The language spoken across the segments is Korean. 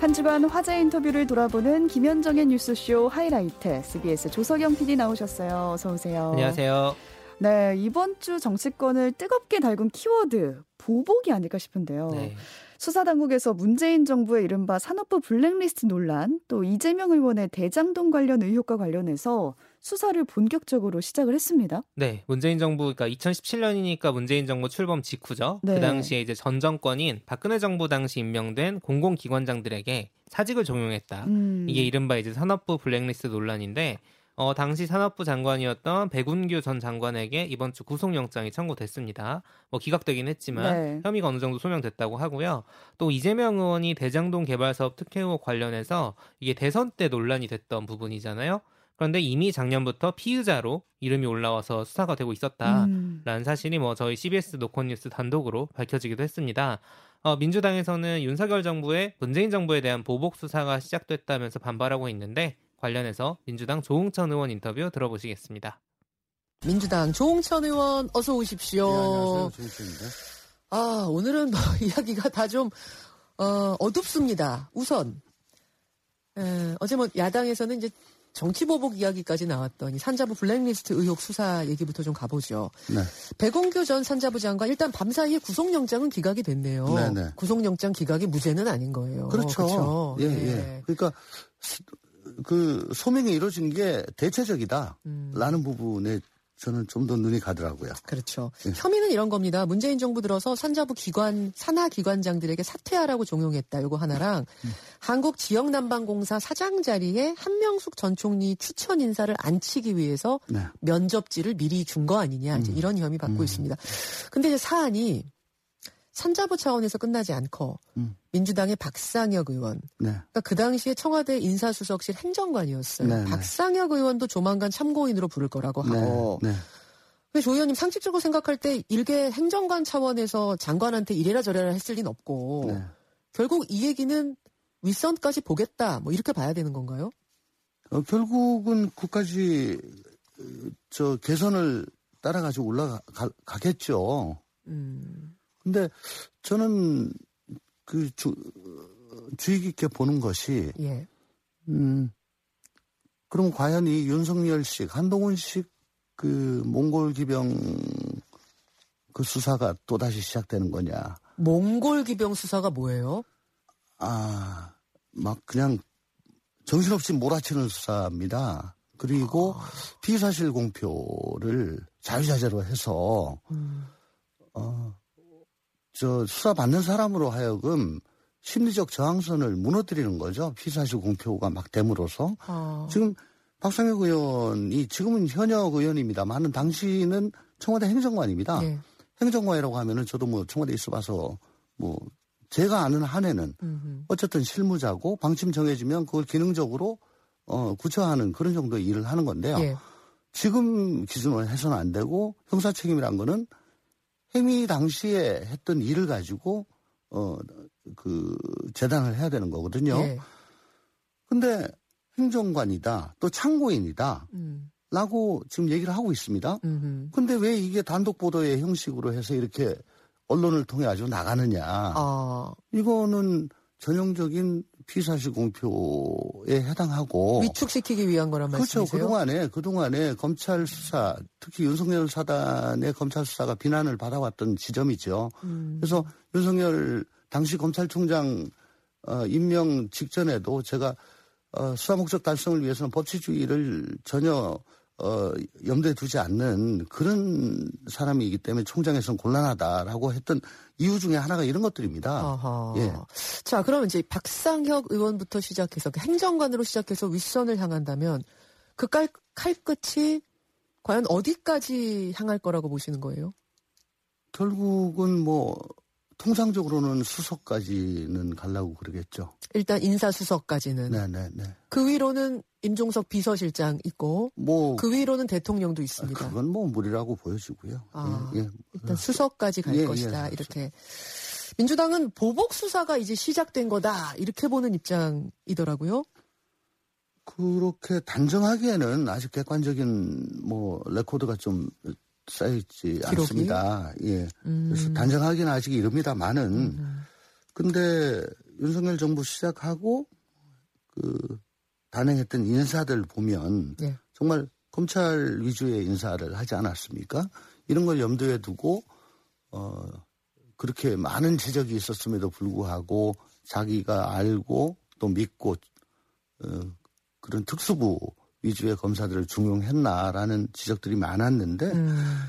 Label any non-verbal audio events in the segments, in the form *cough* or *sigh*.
한 주간 화제 인터뷰를 돌아보는 김현정의 뉴스쇼 하이라이트 SBS 조석영 PD 나오셨어요. 어서 오세요. 안녕하세요. 네, 이번 주 정치권을 뜨겁게 달군 키워드 보복이 아닐까 싶은데요. 네. 수사당국에서 문재인 정부의 이른바 산업부 블랙리스트 논란, 또 이재명 의원의 대장동 관련 의혹과 관련해서 수사를 본격적으로 시작을 했습니다. 네, 문재인 정부 그러니까 2017년이니까 문재인 정부 출범 직후죠. 그 네. 그 당시에 이제 전 정권인 박근혜 정부 당시 임명된 공공기관장들에게 사직을 종용했다. 음. 이게 이른바 이제 산업부 블랙리스트 논란인데 어, 당시 산업부 장관이었던 백운규 전 장관에게 이번 주 구속영장이 청구됐습니다. 뭐 기각되긴 했지만 네. 혐의가 어느 정도 소명됐다고 하고요. 또 이재명 의원이 대장동 개발 사업 특혜 의혹 관련해서 이게 대선 때 논란이 됐던 부분이잖아요. 그런데 이미 작년부터 피의자로 이름이 올라와서 수사가 되고 있었다라는 음. 사실이 뭐 저희 CBS 노컷뉴스 단독으로 밝혀지기도 했습니다. 어, 민주당에서는 윤석열 정부의 문재인 정부에 대한 보복 수사가 시작됐다면서 반발하고 있는데 관련해서 민주당 조홍천 의원 인터뷰 들어보시겠습니다. 민주당 조홍천 의원 어서 오십시오. 네, 안녕하세요. 조홍천입니다. 아, 오늘은 뭐 *laughs* 이야기가 다좀 어, 어둡습니다. 우선 에, 어제 뭐 야당에서는 이제 정치보복 이야기까지 나왔더니 산자부 블랙리스트 의혹 수사 얘기부터 좀 가보죠. 네. 백원교 전 산자부 장관 일단 밤사이에 구속영장은 기각이 됐네요. 네네. 구속영장 기각이 무죄는 아닌 거예요. 그렇죠. 그렇죠? 예, 네. 예. 그러니까 그 소명이 이루어진 게 대체적이다라는 음. 부분에 저는 좀 더 눈이 가더라고요. 그렇죠. 예. 혐의는 이런 겁니다. 문재인 정부 들어서 산자부 기관 산하 기관장들에게 사퇴하라고 종용했다. 요거 하나랑 음. 한국 지역 난방공사 사장 자리에 한명숙 전 총리 추천 인사를 안치기 위해서 네. 면접지를 미리 준 거 아니냐. 음. 이런 혐의 받고 음. 있습니다. 근데 이제 사안이 산자부 차원에서 끝나지 않고 음. 민주당의 박상혁 의원, 네. 그러니까 그 당시에 청와대 인사수석실 행정관이었어요. 네, 네. 박상혁 의원도 조만간 참고인으로 부를 거라고 네, 하고. 네. 조 의원님 상식적으로 생각할 때 일개 행정관 차원에서 장관한테 이래라 저래라 했을 리는 없고 네. 결국 이 얘기는 윗선까지 보겠다 뭐 이렇게 봐야 되는 건가요? 어, 결국은 그까지 저 개선을 따라가지고 올라가겠죠. 음. 근데 저는 그 주, 주의 깊게 보는 것이 예. 음 그럼 과연 이 윤석열식 한동훈식 그 몽골 기병 그 수사가 또 다시 시작되는 거냐? 몽골 기병 수사가 뭐예요? 아, 막 그냥 정신없이 몰아치는 수사입니다. 그리고 아... 피사실 공표를 자유자재로 해서 음. 어, 저 수사 받는 사람으로 하여금 심리적 저항선을 무너뜨리는 거죠. 피사실 공표가 막 됨으로써. 어. 지금 박상혁 의원이 지금은 현역 의원입니다만은 당시는 청와대 행정관입니다. 네. 행정관이라고 하면은 저도 뭐 청와대 있어봐서 뭐 제가 아는 한에는 음흠. 어쨌든 실무자고 방침 정해지면 그걸 기능적으로 어 구처하는 그런 정도의 일을 하는 건데요. 네. 지금 기준으로 해서는 안 되고 형사 책임이란 거는 행위 당시에 했던 일을 가지고 어 그 재단을 해야 되는 거거든요. 네. 근데 행정관이다 또 참고인이다. 음. 라고 지금 얘기를 하고 있습니다. 음흠. 근데 왜 이게 단독 보도의 형식으로 해서 이렇게 언론을 통해 아주 나가느냐. 아. 이거는 전형적인 피사실 공표에 해당하고 위축시키기 위한 거란 말씀이세요? 그렇죠. 그동안에 그동안에 검찰 수사 특히 윤석열 사단의 검찰 수사가 비난을 받아왔던 지점이죠. 음. 그래서 윤석열 당시 검찰총장 어, 임명 직전에도 제가 어, 수사 목적 달성을 위해서는 법치주의를 전혀 어, 염두에 두지 않는 그런 사람이기 때문에 총장에서는 gon란하다라고 했던 이유 중에 하나가 이런 것들입니다. 아하. 예. 자, 그러면 이제 박상혁 의원부터 시작해서 그 행정관으로 시작해서 윗선을 향한다면 그 칼, 칼끝이 과연 어디까지 향할 거라고 보시는 거예요? 결국은 뭐 통상적으로는 수석까지는 가려고 그러겠죠. 일단 인사수석까지는. 네네네. 네, 네. 그 위로는 임종석 비서실장 있고, 뭐, 그 위로는 대통령도 있습니다. 아, 그건 뭐 무리라고 보여지고요. 아, 예, 예. 일단 수석까지 갈 예, 예 것이다. 예, 이렇게. 민주당은 보복 수사가 이제 시작된 거다. 이렇게 보는 입장이더라고요. 그렇게 단정하기에는 아직 객관적인 뭐 레코드가 좀 쌓여있지 않습니다. 예. 음. 그래서 단정하기는 아직 이릅니다만은 음. 근데 윤석열 정부 시작하고 그 단행했던 인사들 보면 네. 정말 검찰 위주의 인사를 하지 않았습니까? 이런 걸 염두에 두고 어 그렇게 많은 지적이 있었음에도 불구하고 자기가 알고 또 믿고 어, 그런 특수부 위주의 검사들을 중용했나라는 지적들이 많았는데 음.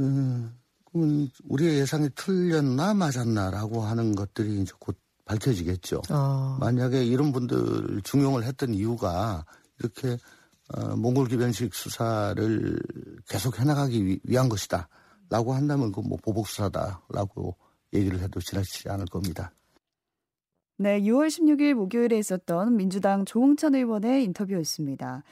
음, 우리의 예상이 틀렸나 맞았나라고 하는 것들이 이제 곧 밝혀지겠죠. 어. 만약에 이런 분들 중용을 했던 이유가 이렇게 어, 몽골 기변식 수사를 계속 해나가기 위, 한 것이다. 라고 한다면 그 뭐 보복 수사다라고 얘기를 해도 지나치지 않을 겁니다. 네, 6월 16일 목요일에 있었던 민주당 조홍천 의원의 인터뷰였습니다.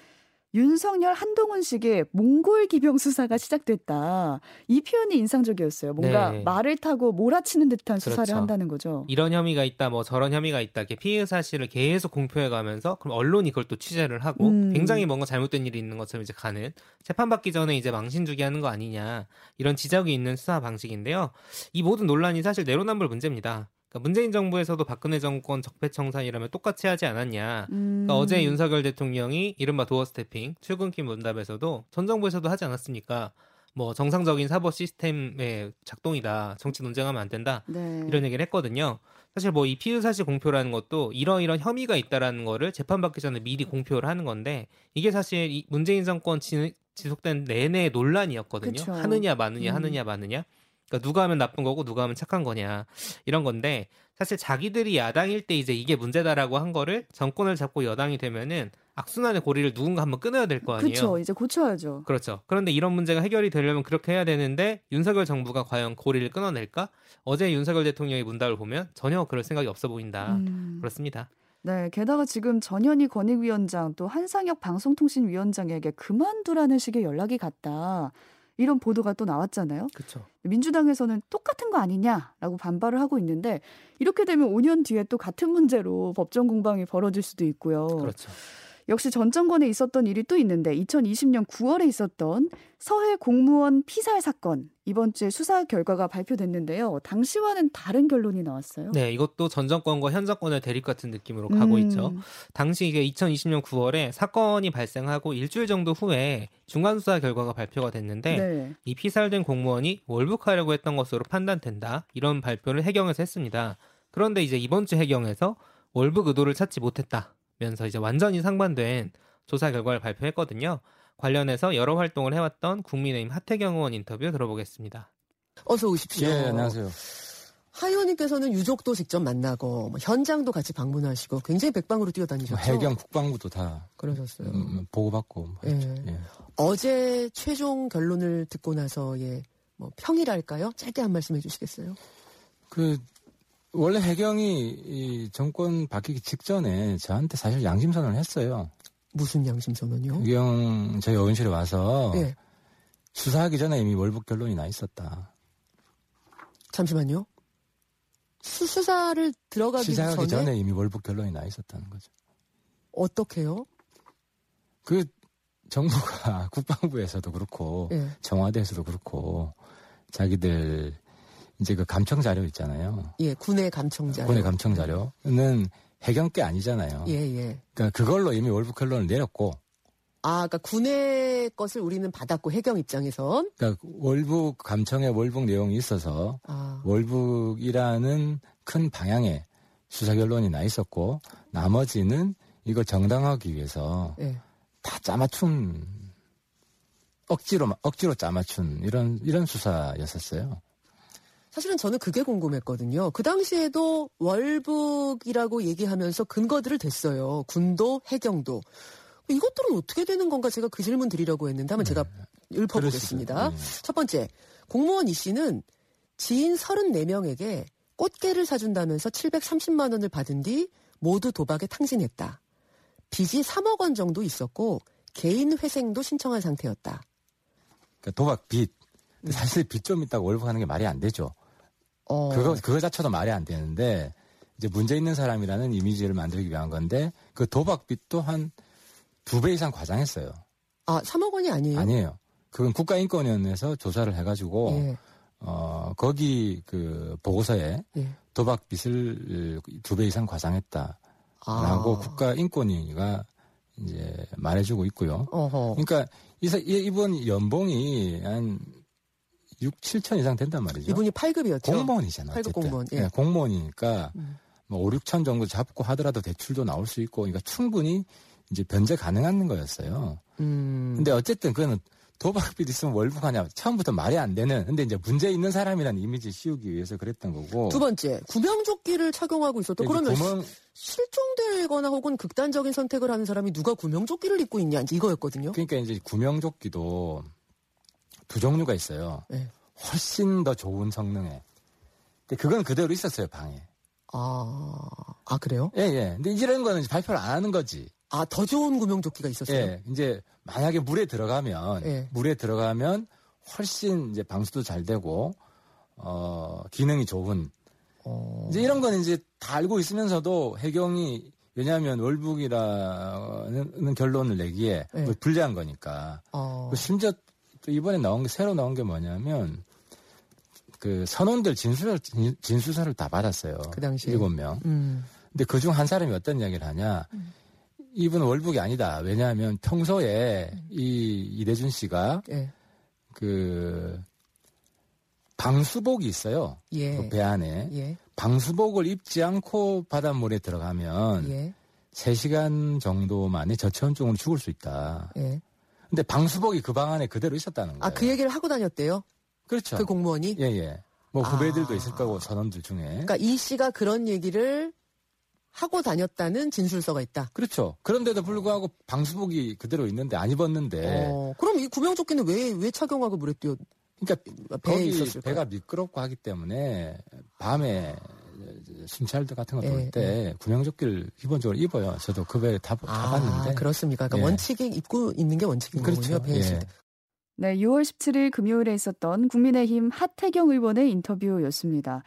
윤석열 한동훈식의 몽골 기병 수사가 시작됐다. 이 표현이 인상적이었어요. 뭔가 네. 말을 타고 몰아치는 듯한 수사를 그렇죠. 한다는 거죠. 이런 혐의가 있다, 뭐 저런 혐의가 있다, 이렇게 피해 사실을 계속 공표해가면서 그럼 언론이 그걸 또 취재를 하고 음. 굉장히 뭔가 잘못된 일이 있는 것처럼 이제 가는 재판 받기 전에 이제 망신주기 하는 거 아니냐 이런 지적이 있는 수사 방식인데요. 이 모든 논란이 사실 내로남불 문제입니다. 그러니까 문재인 정부에서도 박근혜 정권 적폐청산이라면 똑같이 하지 않았냐. 그러니까 음. 그러니까 어제 윤석열 대통령이 이른바 도어 스태핑 출근길 문답에서도 전 정부에서도 하지 않았습니까? 뭐 정상적인 사법 시스템의 작동이다. 정치 논쟁하면 안 된다. 네. 이런 얘기를 했거든요. 사실 뭐 이 피의 사실 공표라는 것도 이러이런 혐의가 있다라는 거를 재판받기 전에 미리 공표를 하는 건데 이게 사실 이 문재인 정권 지, 지속된 내내 논란이었거든요. 그쵸. 하느냐 마느냐 음. 하느냐 마느냐. 그러니까 누가 하면 나쁜 거고 누가 하면 착한 거냐 이런 건데 사실 자기들이 야당일 때 이제 이게 문제다라고 한 거를 정권을 잡고 여당이 되면은 악순환의 고리를 누군가 한번 끊어야 될 거 아니에요. 그렇죠. 이제 고쳐야죠. 그렇죠. 그런데 이런 문제가 해결이 되려면 그렇게 해야 되는데 윤석열 정부가 과연 고리를 끊어낼까? 어제 윤석열 대통령의 문답을 보면 전혀 그럴 생각이 없어 보인다. 음. 그렇습니다. 네, 게다가 지금 전현희 권익위원장 또 한상혁 방송통신위원장에게 그만두라는 식의 연락이 갔다. 이런 보도가 또 나왔잖아요. 그렇죠. 민주당에서는 똑같은 거 아니냐라고 반발을 하고 있는데 이렇게 되면 5년 뒤에 또 같은 문제로 법정 공방이 벌어질 수도 있고요. 그렇죠. 역시 전 정권에 있었던 일이 또 있는데 2020년 9월에 있었던 서해 공무원 피살 사건 이번 주에 수사 결과가 발표됐는데요. 당시와는 다른 결론이 나왔어요. 네, 이것도 전 정권과 현 정권의 대립 같은 느낌으로 가고 음. 있죠. 당시 이게 2020년 9월에 사건이 발생하고 일주일 정도 후에 중간 수사 결과가 발표가 됐는데 네. 이 피살된 공무원이 월북하려고 했던 것으로 판단된다. 이런 발표를 해경에서 했습니다. 그런데 이제 이번 주 해경에서 월북 의도를 찾지 못했다. 면서 이제 완전히 상반된 조사 결과를 발표했거든요. 관련해서 여러 활동을 해왔던 국민의힘 하태경 의원 인터뷰 들어보겠습니다. 어서 오십시오. 예, 안녕하세요. 하 의원님께서는 유족도 직접 만나고 뭐 현장도 같이 방문하시고 굉장히 백방으로 뛰어다니셨죠. 뭐 해경 국방부도 다 그러셨어요. 음, 음 보고받고 뭐 예. 예. 어제 최종 결론을 듣고 나서의 뭐 평이랄까요? 짧게 한 말씀 해주시겠어요? 그 원래 해경이 이 정권 바뀌기 직전에 저한테 사실 양심선언을 했어요. 무슨 양심선언이요? 해경 저희 의원실에 와서 네. 수사하기 전에 이미 월북 결론이 나 있었다. 잠시만요. 수, 수사를 들어가기 전에? 전에 이미 월북 결론이 나 있었다는 거죠. 어떻게요? 그 정부가 *laughs* 국방부에서도 그렇고 네. 청와대에서도 그렇고 자기들 이제 그 감청 자료 있잖아요. 예, 군의 감청 자료. 군의 감청 자료는 해경 게 아니잖아요. 예, 예. 그러니까 그걸로 이미 월북 결론을 내렸고. 아, 그러니까 군의 것을 우리는 받았고 해경 입장에선. 그러니까 월북 감청에 월북 내용이 있어서 아. 월북이라는 큰 방향의 수사 결론이 나 있었고 나머지는 이거 정당하기 위해서 예. 다 짜맞춘 억지로 억지로 짜맞춘 이런 이런 수사였었어요. 사실은 저는 그게 궁금했거든요. 그 당시에도 월북이라고 얘기하면서 근거들을 댔어요. 군도, 해경도. 이것들은 어떻게 되는 건가 제가 그 질문 드리려고 했는데 한번 제가 네. 읊어보겠습니다. 네. 첫 번째, 공무원 이 씨는 지인 34명에게 꽃게를 사준다면서 730만 원을 받은 뒤 모두 도박에 탕진했다. 빚이 3억 원 정도 있었고 개인 회생도 신청한 상태였다. 그러니까 도박 빚. 사실 빚 좀 있다고 월북하는 게 말이 안 되죠. 어. 그거 그거 자체도 말이 안 되는데 이제 문제 있는 사람이라는 이미지를 만들기 위한 건데 그 도박빚도 한 두 배 이상 과장했어요. 아, 3억 원이 아니에요? 아니에요. 그건 국가인권위원회에서 조사를 해가지고 예. 어 거기 그 보고서에 예. 도박 빚을 두 배 이상 과장했다라고 아. 국가인권위가 이제 말해주고 있고요. 어허. 그러니까 이, 이분 연봉이 한 6, 7천 이상 된단 말이죠. 이분이 8급이었죠. 공무원이잖아. 8급 공무원. 예. 네, 공무원이니까 음. 뭐 5, 6천 정도 잡고 하더라도 대출도 나올 수 있고, 그러니까 충분히 이제 변제 가능한 거였어요. 음. 근데 어쨌든 그거는 도박빚 있으면 월북하냐 처음부터 말이 안 되는 근데 이제 문제 있는 사람이라는 이미지 씌우기 위해서 그랬던 거고 두 번째 구명조끼를 착용하고 있었던 그러면 구명... 실종되거나 혹은 극단적인 선택을 하는 사람이 누가 구명조끼를 입고 있냐 이거였거든요. 그러니까 이제 구명조끼도 두 종류가 있어요. 네. 훨씬 더 좋은 성능에. 근데 그건 그대로 있었어요 방에. 아, 아 그래요? 예, 예. 근데 이런 거는 발표를 안 하는 거지. 아, 더 좋은 구명조끼가 있었어요? 예. 이제 만약에 물에 들어가면, 예. 물에 들어가면 훨씬 이제 방수도 잘 되고, 어, 기능이 좋은. 어... 이제 이런 거는 이제 다 알고 있으면서도 해경이 왜냐하면 월북이라는 결론을 내기에 예. 불리한 거니까. 어... 그 심지어 또 이번에 나온 게 새로 나온 게 뭐냐면 그 선원들 진술 진술서를 다 받았어요. 그 당시 일곱 명. 음. 근데 그 중 한 사람이 어떤 이야기를 하냐? 음. 이분 월북이 아니다. 왜냐하면 평소에 음. 이 이대준 씨가 예. 그 방수복이 있어요. 예. 그 배 안에 예. 방수복을 입지 않고 바닷물에 들어가면 예. 3시간 정도 만에 저체온증으로 죽을 수 있다. 예. 근데 방수복이 그 방 안에 그대로 있었다는 거예요. 아, 그 얘기를 하고 다녔대요? 그렇죠. 그 공무원이? 예, 예. 뭐 후배들도 아. 있을 거고 선원들 중에. 그러니까 이 씨가 그런 얘기를 하고 다녔다는 진술서가 있다. 그렇죠. 그런데도 불구하고 방수복이 그대로 있는데 안 입었는데. 어, 그럼 이 구명조끼는 왜, 왜 착용하고 물에 뛰어? 그러니까 배에 있었을 배가 미끄럽고 하기 때문에 밤에 순찰들 같은 거 돌때 예, 예. 구명조끼를 기본적으로 입어요. 저도 그 배에 다, 아, 봤는데. 그렇습니까? 그러니까 예. 원칙이 입고 있는 게 원칙인 그렇죠. 거군요. 배에 때. 네, 6월 17일 금요일에 있었던 국민의힘 하태경 의원의 인터뷰였습니다.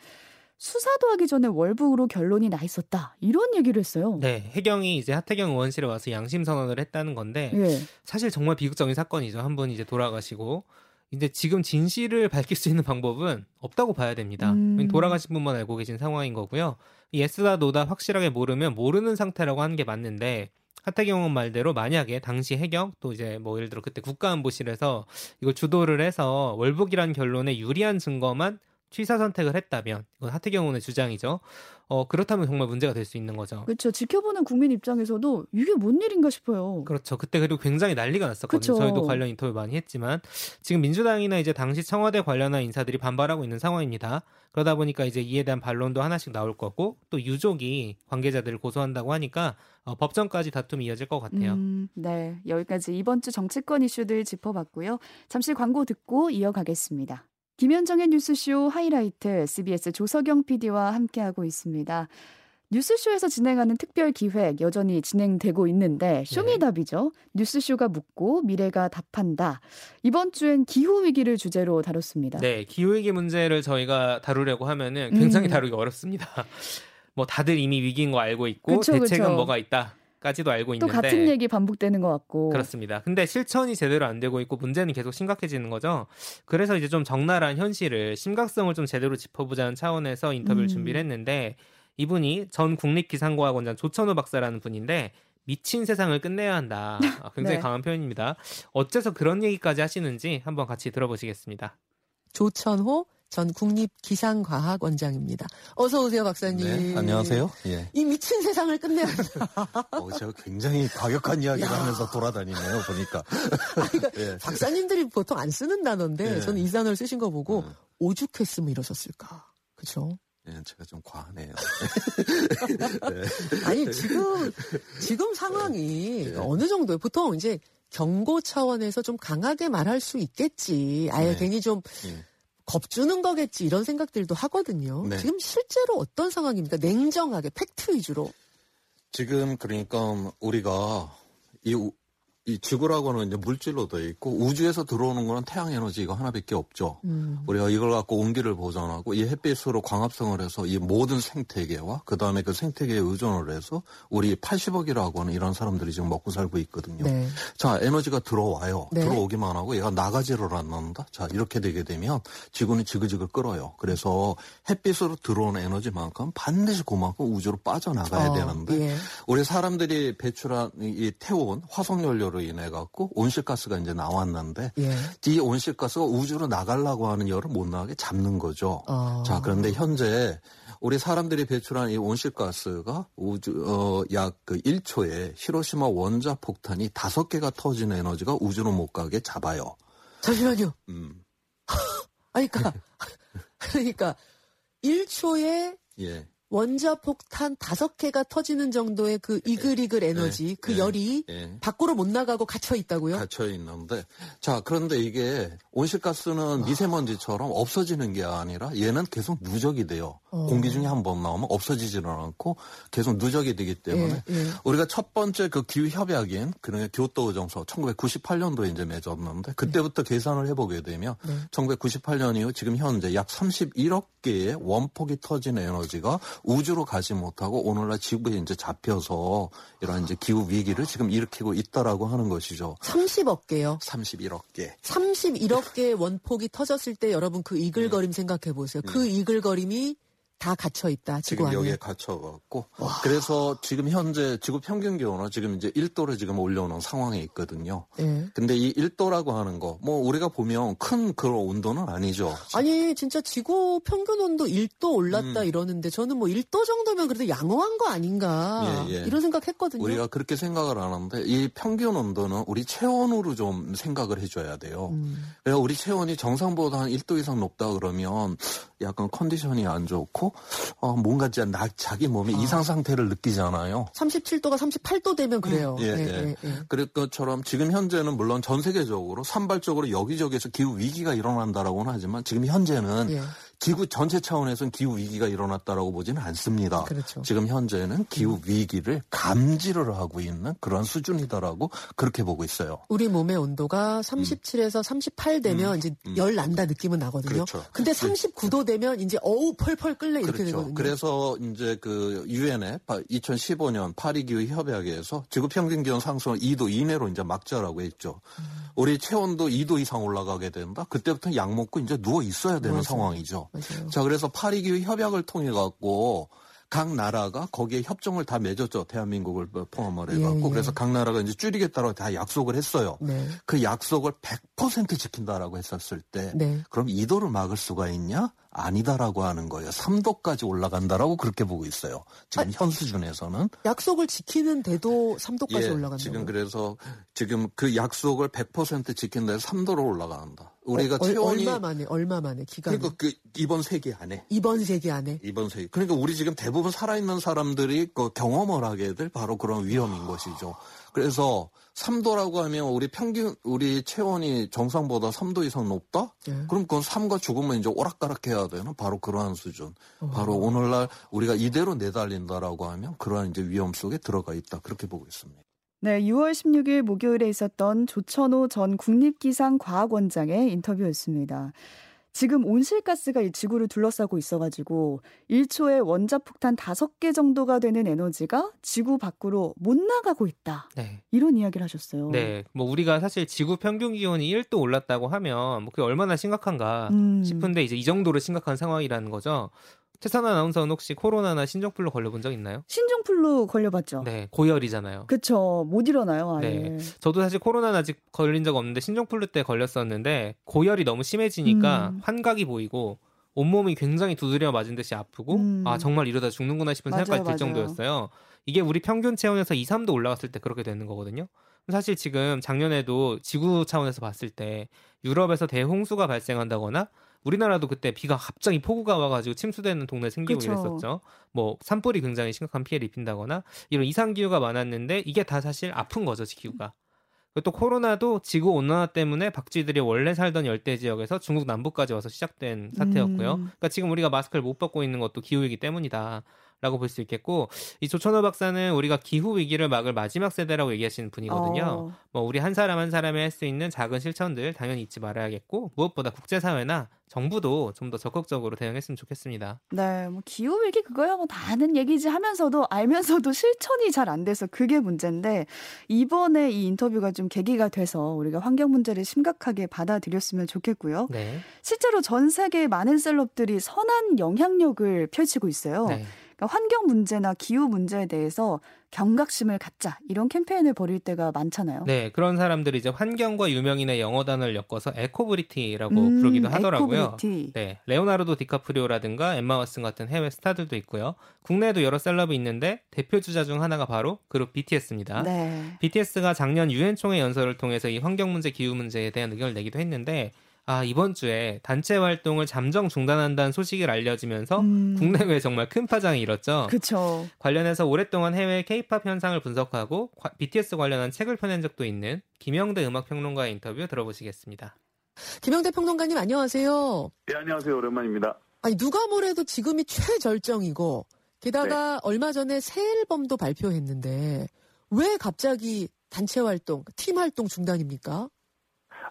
수사도 하기 전에 월북으로 결론이 나 있었다. 이런 얘기를 했어요. 네, 해경이 이제 하태경 의원실에 와서 양심 선언을 했다는 건데 예. 사실 정말 비극적인 사건이죠. 한 분 이제 돌아가시고 이제 지금 진실을 *laughs* 밝힐 수 있는 방법은 없다고 봐야 됩니다. 음. 돌아가신 분만 알고 계신 상황인 거고요. 예스다 노다 확실하게 모르면 모르는 상태라고 하는 게 맞는데 하태경 의원 말대로 만약에 당시 해경 또 이제 뭐 예를 들어 그때 국가안보실에서 이걸 주도를 해서 월북이란 결론에 유리한 증거만 취사 선택을 했다면 이건 하태경 의원의 주장이죠. 어 그렇다면 정말 문제가 될 수 있는 거죠. 그렇죠. 지켜보는 국민 입장에서도 이게 뭔 일인가 싶어요. 그렇죠. 그때 그리고 굉장히 난리가 났었거든요. 그쵸. 저희도 관련 인터뷰 많이 했지만 지금 민주당이나 이제 당시 청와대 관련한 인사들이 반발하고 있는 상황입니다. 그러다 보니까 이제 이에 대한 반론도 하나씩 나올 거고 또 유족이 관계자들을 고소한다고 하니까 어, 법정까지 다툼이 이어질 것 같아요. 음, 네. 여기까지 이번 주 정치권 이슈들 짚어봤고요. 잠시 광고 듣고 이어가겠습니다. 김현정의 뉴스쇼 하이라이트 SBS 조석영 PD와 함께하고 있습니다. 뉴스쇼에서 진행하는 특별 기획 여전히 진행되고 있는데 네. 쇼미답이죠. 네. 뉴스쇼가 묻고 미래가 답한다. 이번 주엔 기후 위기를 주제로 다뤘습니다. 네, 기후 위기 문제를 저희가 다루려고 하면은 굉장히 음. 다루기 어렵습니다. *laughs* 뭐 다들 이미 위기인 거 알고 있고 그쵸, 대책은 그쵸. 뭐가 있다. 까지도 알고 있는데 또 같은 얘기 반복되는 것 같고 그렇습니다. 근데 실천이 제대로 안 되고 있고 문제는 계속 심각해지는 거죠. 그래서 이제 좀 적나라한 현실을 심각성을 좀 제대로 짚어보자는 차원에서 인터뷰를 음. 준비를 했는데 이분이 전 국립기상과학원장 조천호 박사라는 분인데 미친 세상을 끝내야 한다. *laughs* 아, 굉장히 네. 강한 표현입니다. 어째서 그런 얘기까지 하시는지 한번 같이 들어보시겠습니다. 조천호 전 국립기상과학원장입니다. 어서 오세요, 박사님. 네, 안녕하세요. 예. 이 미친 세상을 끝내야 *laughs* 어, 제가 굉장히 과격한 이야기를 야. 하면서 돌아다니네요, 보니까. *laughs* 아, 그러니까 예. 박사님들이 보통 안 쓰는 단어인데 예. 저는 이 단어를 쓰신 거 보고 음. 오죽했으면 이러셨을까. 그렇죠? 예, 제가 좀 과하네요. *laughs* 네. 아니 지금 지금 상황이 네. 어느 정도에 보통 이제 경고 차원에서 좀 강하게 말할 수 있겠지. 아예 네. 괜히 좀 네. 겁주는 거겠지 이런 생각들도 하거든요. 네. 지금 실제로 어떤 상황입니까? 냉정하게 팩트 위주로. 지금 그러니까 우리가 이 이 지구라고는 이제 물질로 되어 있고 우주에서 들어오는 거는 태양 에너지 이거 하나밖에 없죠. 음. 우리가 이걸 갖고 온기를 보존하고 이 햇빛으로 광합성을 해서 이 모든 생태계와 그 다음에 그 생태계에 의존을 해서 우리 80억이라고 하는 이런 사람들이 지금 먹고 살고 있거든요. 네. 자 에너지가 들어와요. 네. 들어오기만 하고 얘가 나가지를 않는다. 자 이렇게 되게 되면 지구는 지그지그 끌어요. 그래서 햇빛으로 들어오는 에너지만큼 반드시 그만큼 우주로 빠져나가야 어, 되는데 예. 우리 사람들이 배출한 이 태운 화석 연료를 로 인해 갖고 온실가스가 이제 나왔는데 예. 이 온실가스가 우주로 나가려고 하는 열을 못 나가게 잡는 거죠. 어. 자 그런데 현재 우리 사람들이 배출한 이 온실가스가 우주 어, 약그 1초에 히로시마 원자 폭탄이 다섯 개가 터진 에너지가 우주로 못 가게 잡아요. 잠시만요. 음. *laughs* 아니 그러니까 *laughs* 그러니까 1초에 예. 원자 폭탄 다섯 개가 터지는 정도의 그 이글이글 예. 에너지, 예, 그 예, 열이 예. 밖으로 못 나가고 갇혀 있다고요? 갇혀 있는데, 자 그런데 이게 온실가스는 미세먼지처럼 없어지는 게 아니라 얘는 계속 누적이 돼요. 어. 공기 중에 한 번 나오면 없어지지는 않고 계속 누적이 되기 때문에 예, 예. 우리가 첫 번째 그 기후 협약인 그러니까 교토 의정서 1998년도에 이제 맺었는데 그때부터 계산을 해보게 되면 1998년 이후 지금 현재 약 31억 개의 원폭이 터진 에너지가 우주로 가지 못하고 오늘날 지구에 이제 잡혀서 이런 이제 기후 위기를 지금 일으키고 있다라고 하는 것이죠. 30억 개요? 31억 개. 31억 개의 원폭이 터졌을 때 여러분 그 이글거림 네. 생각해 보세요. 그 네. 이글거림이 다 갇혀 있다. 지구 지금 여기에 갇혀 갖고 그래서 지금 현재 지구 평균 기온은 지금 이제 1도를 지금 올려놓은 상황에 있거든요. 네. 근데 이 1도라고 하는 거 뭐 우리가 보면 큰 그런 온도는 아니죠. 아니 진짜 지구 평균 온도 1도 올랐다 음. 이러는데 저는 뭐 1도 정도면 그래도 양호한 거 아닌가 예, 예. 이런 생각했거든요. 우리가 그렇게 생각을 하는데 이 평균 온도는 우리 체온으로 좀 생각을 해줘야 돼요. 음. 그래서 우리 체온이 정상보다 한 1도 이상 높다 그러면 약간 컨디션이 안 좋고 어, 뭔가 나, 자기 몸에 아. 이상 상태를 느끼잖아요. 37도가 38도 되면 그래요. 예, 예. 예, 예. 그럴 것처럼 지금 현재는 물론 전 세계적으로 산발적으로 여기저기에서 기후 위기가 일어난다라고는 하지만 지금 현재는 예. 지구 전체 차원에서는 기후 위기가 일어났다라고 보지는 않습니다. 그렇죠. 지금 현재는 기후 위기를 감지를 하고 있는 그런 수준이다라고 그렇게 보고 있어요. 우리 몸의 온도가 37에서 음. 38 되면 음. 이제 음. 열 난다 느낌은 나거든요. 그렇죠. 근데 39도 되면 이제 어우 펄펄 끓래 이렇게 그렇죠. 되거든요. 그래서 이제 그 유엔의 2015년 파리 기후 협약에서 지구 평균 기온 상승을 2도 이내로 이제 막자라고 했죠. 음. 우리 체온도 2도 이상 올라가게 된다. 그때부터 약 먹고 이제 누워 있어야 되는 맞아요. 상황이죠. 맞아요. 자, 그래서 파리 기후 협약을 통해 갖고 각 나라가 거기에 협정을 다 맺었죠. 대한민국을 포함을 해갖고. 예, 예. 그래서 각 나라가 이제 줄이겠다고 다 약속을 했어요. 네. 그 약속을 100% 지킨다라고 했었을 때, 네. 그럼 이도를 막을 수가 있냐? 아니다라고 하는 거예요. 3도까지 올라간다라고 그렇게 보고 있어요. 지금 아, 현 수준에서는 약속을 지키는데도 3도까지 예, 올라간다. 지금 그래서 지금 그 약속을 100% 지킨다 해서 3도로 올라간다. 우리가 어, 체온이 얼마 만에 얼마 만에 기간 그러니까 그 이번 세기 안에 이번 세기 안에 이번 세기 그러니까 우리 지금 대부분 살아있는 사람들이 그 경험을 하게 될 바로 그런 위험인 것이죠. 그래서 3도라고 하면 우리 평균 우리 체온이 정상보다 3도 이상 높다? 예. 그럼 그건 삶과 죽음은 이제 오락가락해야 되는 바로 그러한 수준. 어. 바로 오늘날 우리가 이대로 내달린다라고 하면 그러한 이제 위험 속에 들어가 있다. 그렇게 보고 있습니다. 네, 6월 16일 목요일에 있었던 조천호 전 국립기상과학원장의 인터뷰였습니다. 지금 온실가스가 이 지구를 둘러싸고 있어가지고 1초에 원자폭탄 5개 정도가 되는 에너지가 지구 밖으로 못 나가고 있다. 네. 이런 이야기를 하셨어요. 네. 뭐 우리가 사실 지구 평균 기온이 1도 올랐다고 하면 뭐 그게 얼마나 심각한가 음. 싶은데 이제 이 정도로 심각한 상황이라는 거죠. 최선아 아나운서는 혹시 코로나나 신종플루 걸려본 적 있나요? 신종플루 걸려봤죠. 네, 고열이잖아요. 그쵸. 못 일어나요, 아예. 네. 저도 사실 코로나는 아직 걸린 적 없는데 신종플루 때 걸렸었는데 고열이 너무 심해지니까 음. 환각이 보이고 온몸이 굉장히 두드려 맞은 듯이 아프고 음. 아 정말 이러다 죽는구나 싶은 맞아요, 생각까지 들 맞아요. 정도였어요. 이게 우리 평균 체온에서 2, 3도 올라갔을 때 그렇게 되는 거거든요. 사실 지금 작년에도 지구 차원에서 봤을 때 유럽에서 대홍수가 발생한다거나 우리나라도 그때 비가 갑자기 폭우가 와가지고 침수되는 동네 생기고 그쵸. 이랬었죠. 뭐 산불이 굉장히 심각한 피해를 입힌다거나 이런 이상 기후가 많았는데 이게 다 사실 아픈 거죠, 지구가. 또 코로나도 지구 온난화 때문에 박쥐들이 원래 살던 열대 지역에서 중국 남부까지 와서 시작된 사태였고요. 음. 그러니까 지금 우리가 마스크를 못 벗고 있는 것도 기후이기 때문이다. 라고 볼 수 있겠고 이 조천호 박사는 우리가 기후 위기를 막을 마지막 세대라고 얘기하시는 분이거든요. 어. 뭐 우리 한 사람 한 사람이 할 수 있는 작은 실천들 당연히 잊지 말아야겠고 무엇보다 국제 사회나 정부도 좀 더 적극적으로 대응했으면 좋겠습니다. 네, 뭐 기후 위기 그거야 뭐 다 아는 얘기지 하면서도 알면서도 실천이 잘 안 돼서 그게 문제인데 이번에 이 인터뷰가 좀 계기가 돼서 우리가 환경 문제를 심각하게 받아들였으면 좋겠고요. 네. 실제로 전 세계 많은 celeb들이 선한 영향력을 펼치고 있어요. 네. 그러니까 환경 문제나 기후 문제에 대해서 경각심을 갖자 이런 캠페인을 벌일 때가 많잖아요. 네, 그런 사람들이 이제 환경과 유명인의 영어 단어를 엮어서 ecobrity라고 음, 부르기도 하더라고요. ecobrity. 네, 레오나르도 디카프리오라든가 엠마 왓슨 같은 해외 스타들도 있고요. 국내에도 여러 셀럽이 있는데 대표 주자 중 하나가 바로 그룹 BTS입니다. 네. BTS가 작년 유엔 총회 연설을 통해서 이 환경 문제, 기후 문제에 대한 의견을 내기도 했는데 아, 이번 주에 단체 활동을 잠정 중단한다는 소식을 알려지면서 음. 국내외에 정말 큰 파장이 일었죠. 그렇죠. 관련해서 오랫동안 해외 케이팝 현상을 분석하고 BTS 관련한 책을 펴낸 적도 있는 김영대 음악 평론가의 인터뷰 들어보시겠습니다. 김영대 평론가님 안녕하세요. 네, 안녕하세요. 오랜만입니다. 아니, 누가 뭐래도 지금이 최절정이고 게다가 네. 얼마 전에 새 앨범도 발표했는데 왜 갑자기 단체 활동, 팀 활동 중단입니까?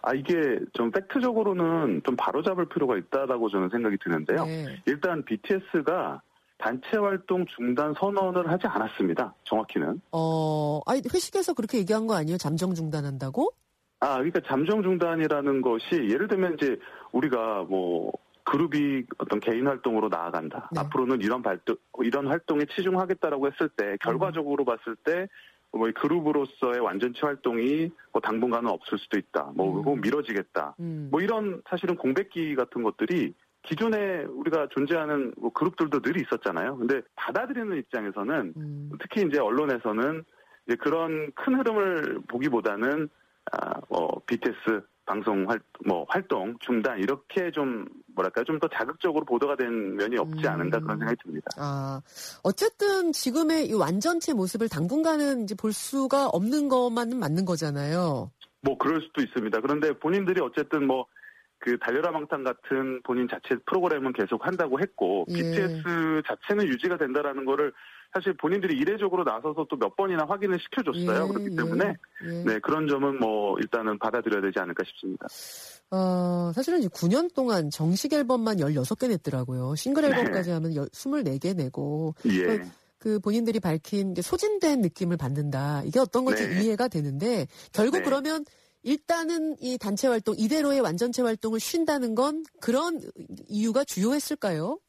아 이게 좀 팩트적으로는 좀 바로잡을 필요가 있다라고 저는 생각이 드는데요. 네. 일단 BTS가 단체 활동 중단 선언을 하지 않았습니다. 정확히는. 어, 아니 회식에서 그렇게 얘기한 거 아니에요? 잠정 중단한다고? 아, 그러니까 잠정 중단이라는 것이 예를 들면 이제 우리가 뭐 그룹이 어떤 개인 활동으로 나아간다. 네. 앞으로는 이런 발동, 이런 활동에 치중하겠다라고 했을 때 결과적으로 음. 봤을 때 뭐 그룹으로서의 완전체 활동이 뭐 당분간은 없을 수도 있다. 뭐 음. 미뤄지겠다. 음. 뭐 이런 사실은 공백기 같은 것들이 기존에 우리가 존재하는 뭐 그룹들도 늘 있었잖아요. 근데 받아들이는 입장에서는 음. 특히 이제 언론에서는 이제 그런 큰 흐름을 보기보다는 아, 뭐 BTS 방송 활, 뭐 활동 중단 이렇게 좀 뭐랄까 좀 더 자극적으로 보도가 된 면이 없지 음. 않은가 그런 생각이 듭니다. 아 어쨌든 지금의 이 완전체 모습을 당분간은 이제 볼 수가 없는 것만은 맞는 거잖아요. 뭐 그럴 수도 있습니다. 그런데 본인들이 어쨌든 뭐 그 달려라 망탄 같은 본인 자체 프로그램은 계속 한다고 했고 예. BTS 자체는 유지가 된다라는 거를 사실 본인들이 이례적으로 나서서 또 몇 번이나 확인을 시켜줬어요. 예, 그렇기 때문에 예, 예. 네 그런 점은 뭐 일단은 받아들여야 되지 않을까 싶습니다. 어, 사실은 이제 9년 동안 정식 앨범만 16개 냈더라고요. 싱글 네. 앨범까지 네. 하면 24개 내고. 예. 그 본인들이 밝힌 소진된 느낌을 받는다. 이게 어떤 건지 네. 이해가 되는데 결국 네. 그러면 일단은 이 단체 활동 이대로의 완전체 활동을 쉰다는 건 그런 이유가 주요했을까요?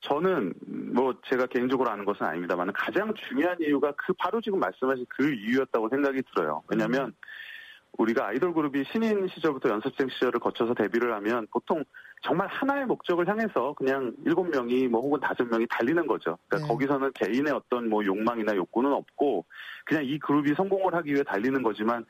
저는 뭐 제가 개인적으로 아는 것은 아닙니다만 가장 중요한 이유가 그 바로 지금 말씀하신 그 이유였다고 생각이 들어요. 왜냐하면 음. 우리가 아이돌 그룹이 신인 시절부터 연습생 시절을 거쳐서 데뷔를 하면 보통 정말 하나의 목적을 향해서 그냥 일곱 명이 뭐 혹은 다섯 명이 달리는 거죠. 그러니까 네. 거기서는 개인의 어떤 뭐 욕망이나 욕구는 없고 그냥 이 그룹이 성공을 하기 위해 달리는 거지만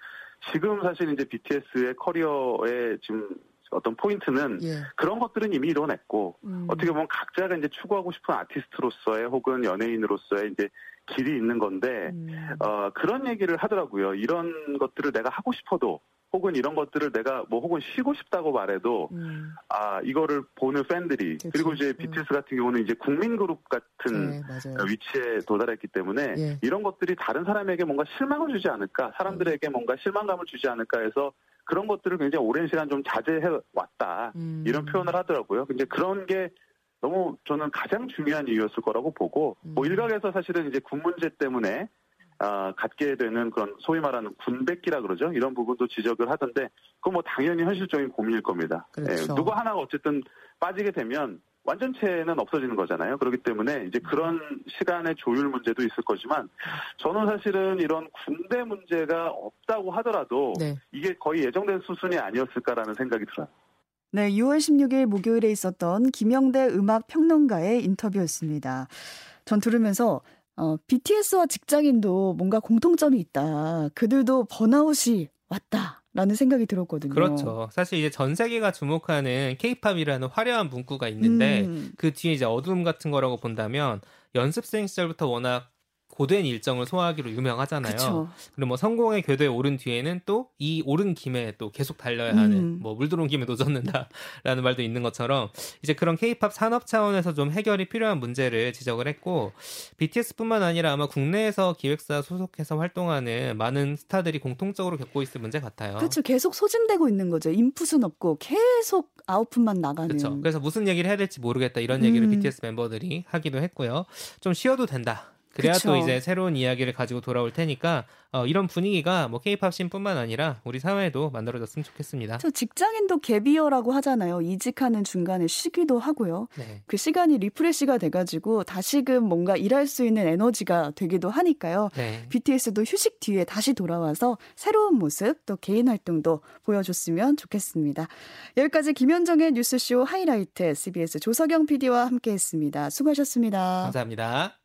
지금 사실 이제 BTS의 커리어에 지금 어떤 포인트는 예. 그런 것들은 이미 이뤄냈고 음. 어떻게 보면 각자가 이제 추구하고 싶은 아티스트로서의 혹은 연예인으로서의 이제 길이 있는 건데 음. 어, 그런 얘기를 하더라고요. 이런 것들을 내가 하고 싶어도 혹은 이런 것들을 내가 뭐 혹은 쉬고 싶다고 말해도 음. 아 이거를 보는 팬들이 그치. 그리고 이제 BTS 음. 같은 경우는 이제 국민 그룹 같은 네, 위치에 도달했기 때문에 예. 이런 것들이 다른 사람에게 뭔가 실망을 주지 않을까 사람들에게 뭔가 실망감을 주지 않을까 해서 그런 것들을 굉장히 오랜 시간 좀 자제해 왔다 음. 이런 표현을 하더라고요. 근데 그런 게 너무 저는 가장 중요한 이유였을 거라고 보고 뭐 음. 뭐 일각에서 사실은 이제 군 문제 때문에 아, 갖게 되는 그런 소위 말하는 군백기라 그러죠. 이런 부분도 지적을 하던데 그건 뭐 당연히 현실적인 고민일 겁니다. 그렇죠. 예, 누구 하나가 어쨌든 빠지게 되면 완전체는 없어지는 거잖아요. 그렇기 때문에 이제 그런 시간의 조율 문제도 있을 거지만 저는 사실은 이런 군대 문제가 없다고 하더라도 네. 이게 거의 예정된 수순이 아니었을까라는 생각이 들어요. 네, 6월 16일 목요일에 있었던 김영대 음악 평론가의 인터뷰였습니다. 전 들으면서 어, BTS와 직장인도 뭔가 공통점이 있다. 그들도 번아웃이 왔다. 라는 생각이 들었거든요. 그렇죠. 사실 이제 전 세계가 주목하는 케이팝이라는 화려한 문구가 있는데 음. 그 뒤에 이제 어둠 같은 거라고 본다면 연습생 시절부터 워낙 고된 일정을 소화하기로 유명하잖아요. 그쵸. 그리고 뭐 성공의 궤도에 오른 뒤에는 또 이 오른 김에 또 계속 달려야 하는 음. 뭐 물 들어온 김에 노젓는다라는 말도 있는 것처럼 이제 그런 케이팝 산업 차원에서 좀 해결이 필요한 문제를 지적을 했고 BTS뿐만 아니라 아마 국내에서 기획사 소속해서 활동하는 많은 스타들이 공통적으로 겪고 있을 문제 같아요. 그렇죠. 계속 소진되고 있는 거죠. 인풋은 없고 계속 아웃풋만 나가는. 그렇죠. 그래서 무슨 얘기를 해야 될지 모르겠다 이런 얘기를 음. BTS 멤버들이 하기도 했고요. 좀 쉬어도 된다. 그래야 그쵸. 또 이제 새로운 이야기를 가지고 돌아올 테니까 어, 이런 분위기가 뭐 케이팝 scene뿐만 아니라 우리 사회에도 만들어졌으면 좋겠습니다. 저 직장인도 gap year라고 하잖아요. 이직하는 중간에 쉬기도 하고요. 네. 그 시간이 refresh가 돼가지고 다시금 뭔가 일할 수 있는 에너지가 되기도 하니까요. 네. BTS도 휴식 뒤에 다시 돌아와서 새로운 모습 또 개인 활동도 보여줬으면 좋겠습니다. 여기까지 김현정의 뉴스쇼 하이라이트 CBS 조석영 PD와 함께했습니다. 수고하셨습니다. 감사합니다.